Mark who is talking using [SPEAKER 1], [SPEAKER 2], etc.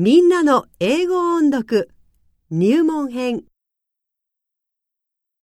[SPEAKER 1] みんなの英語音読入門編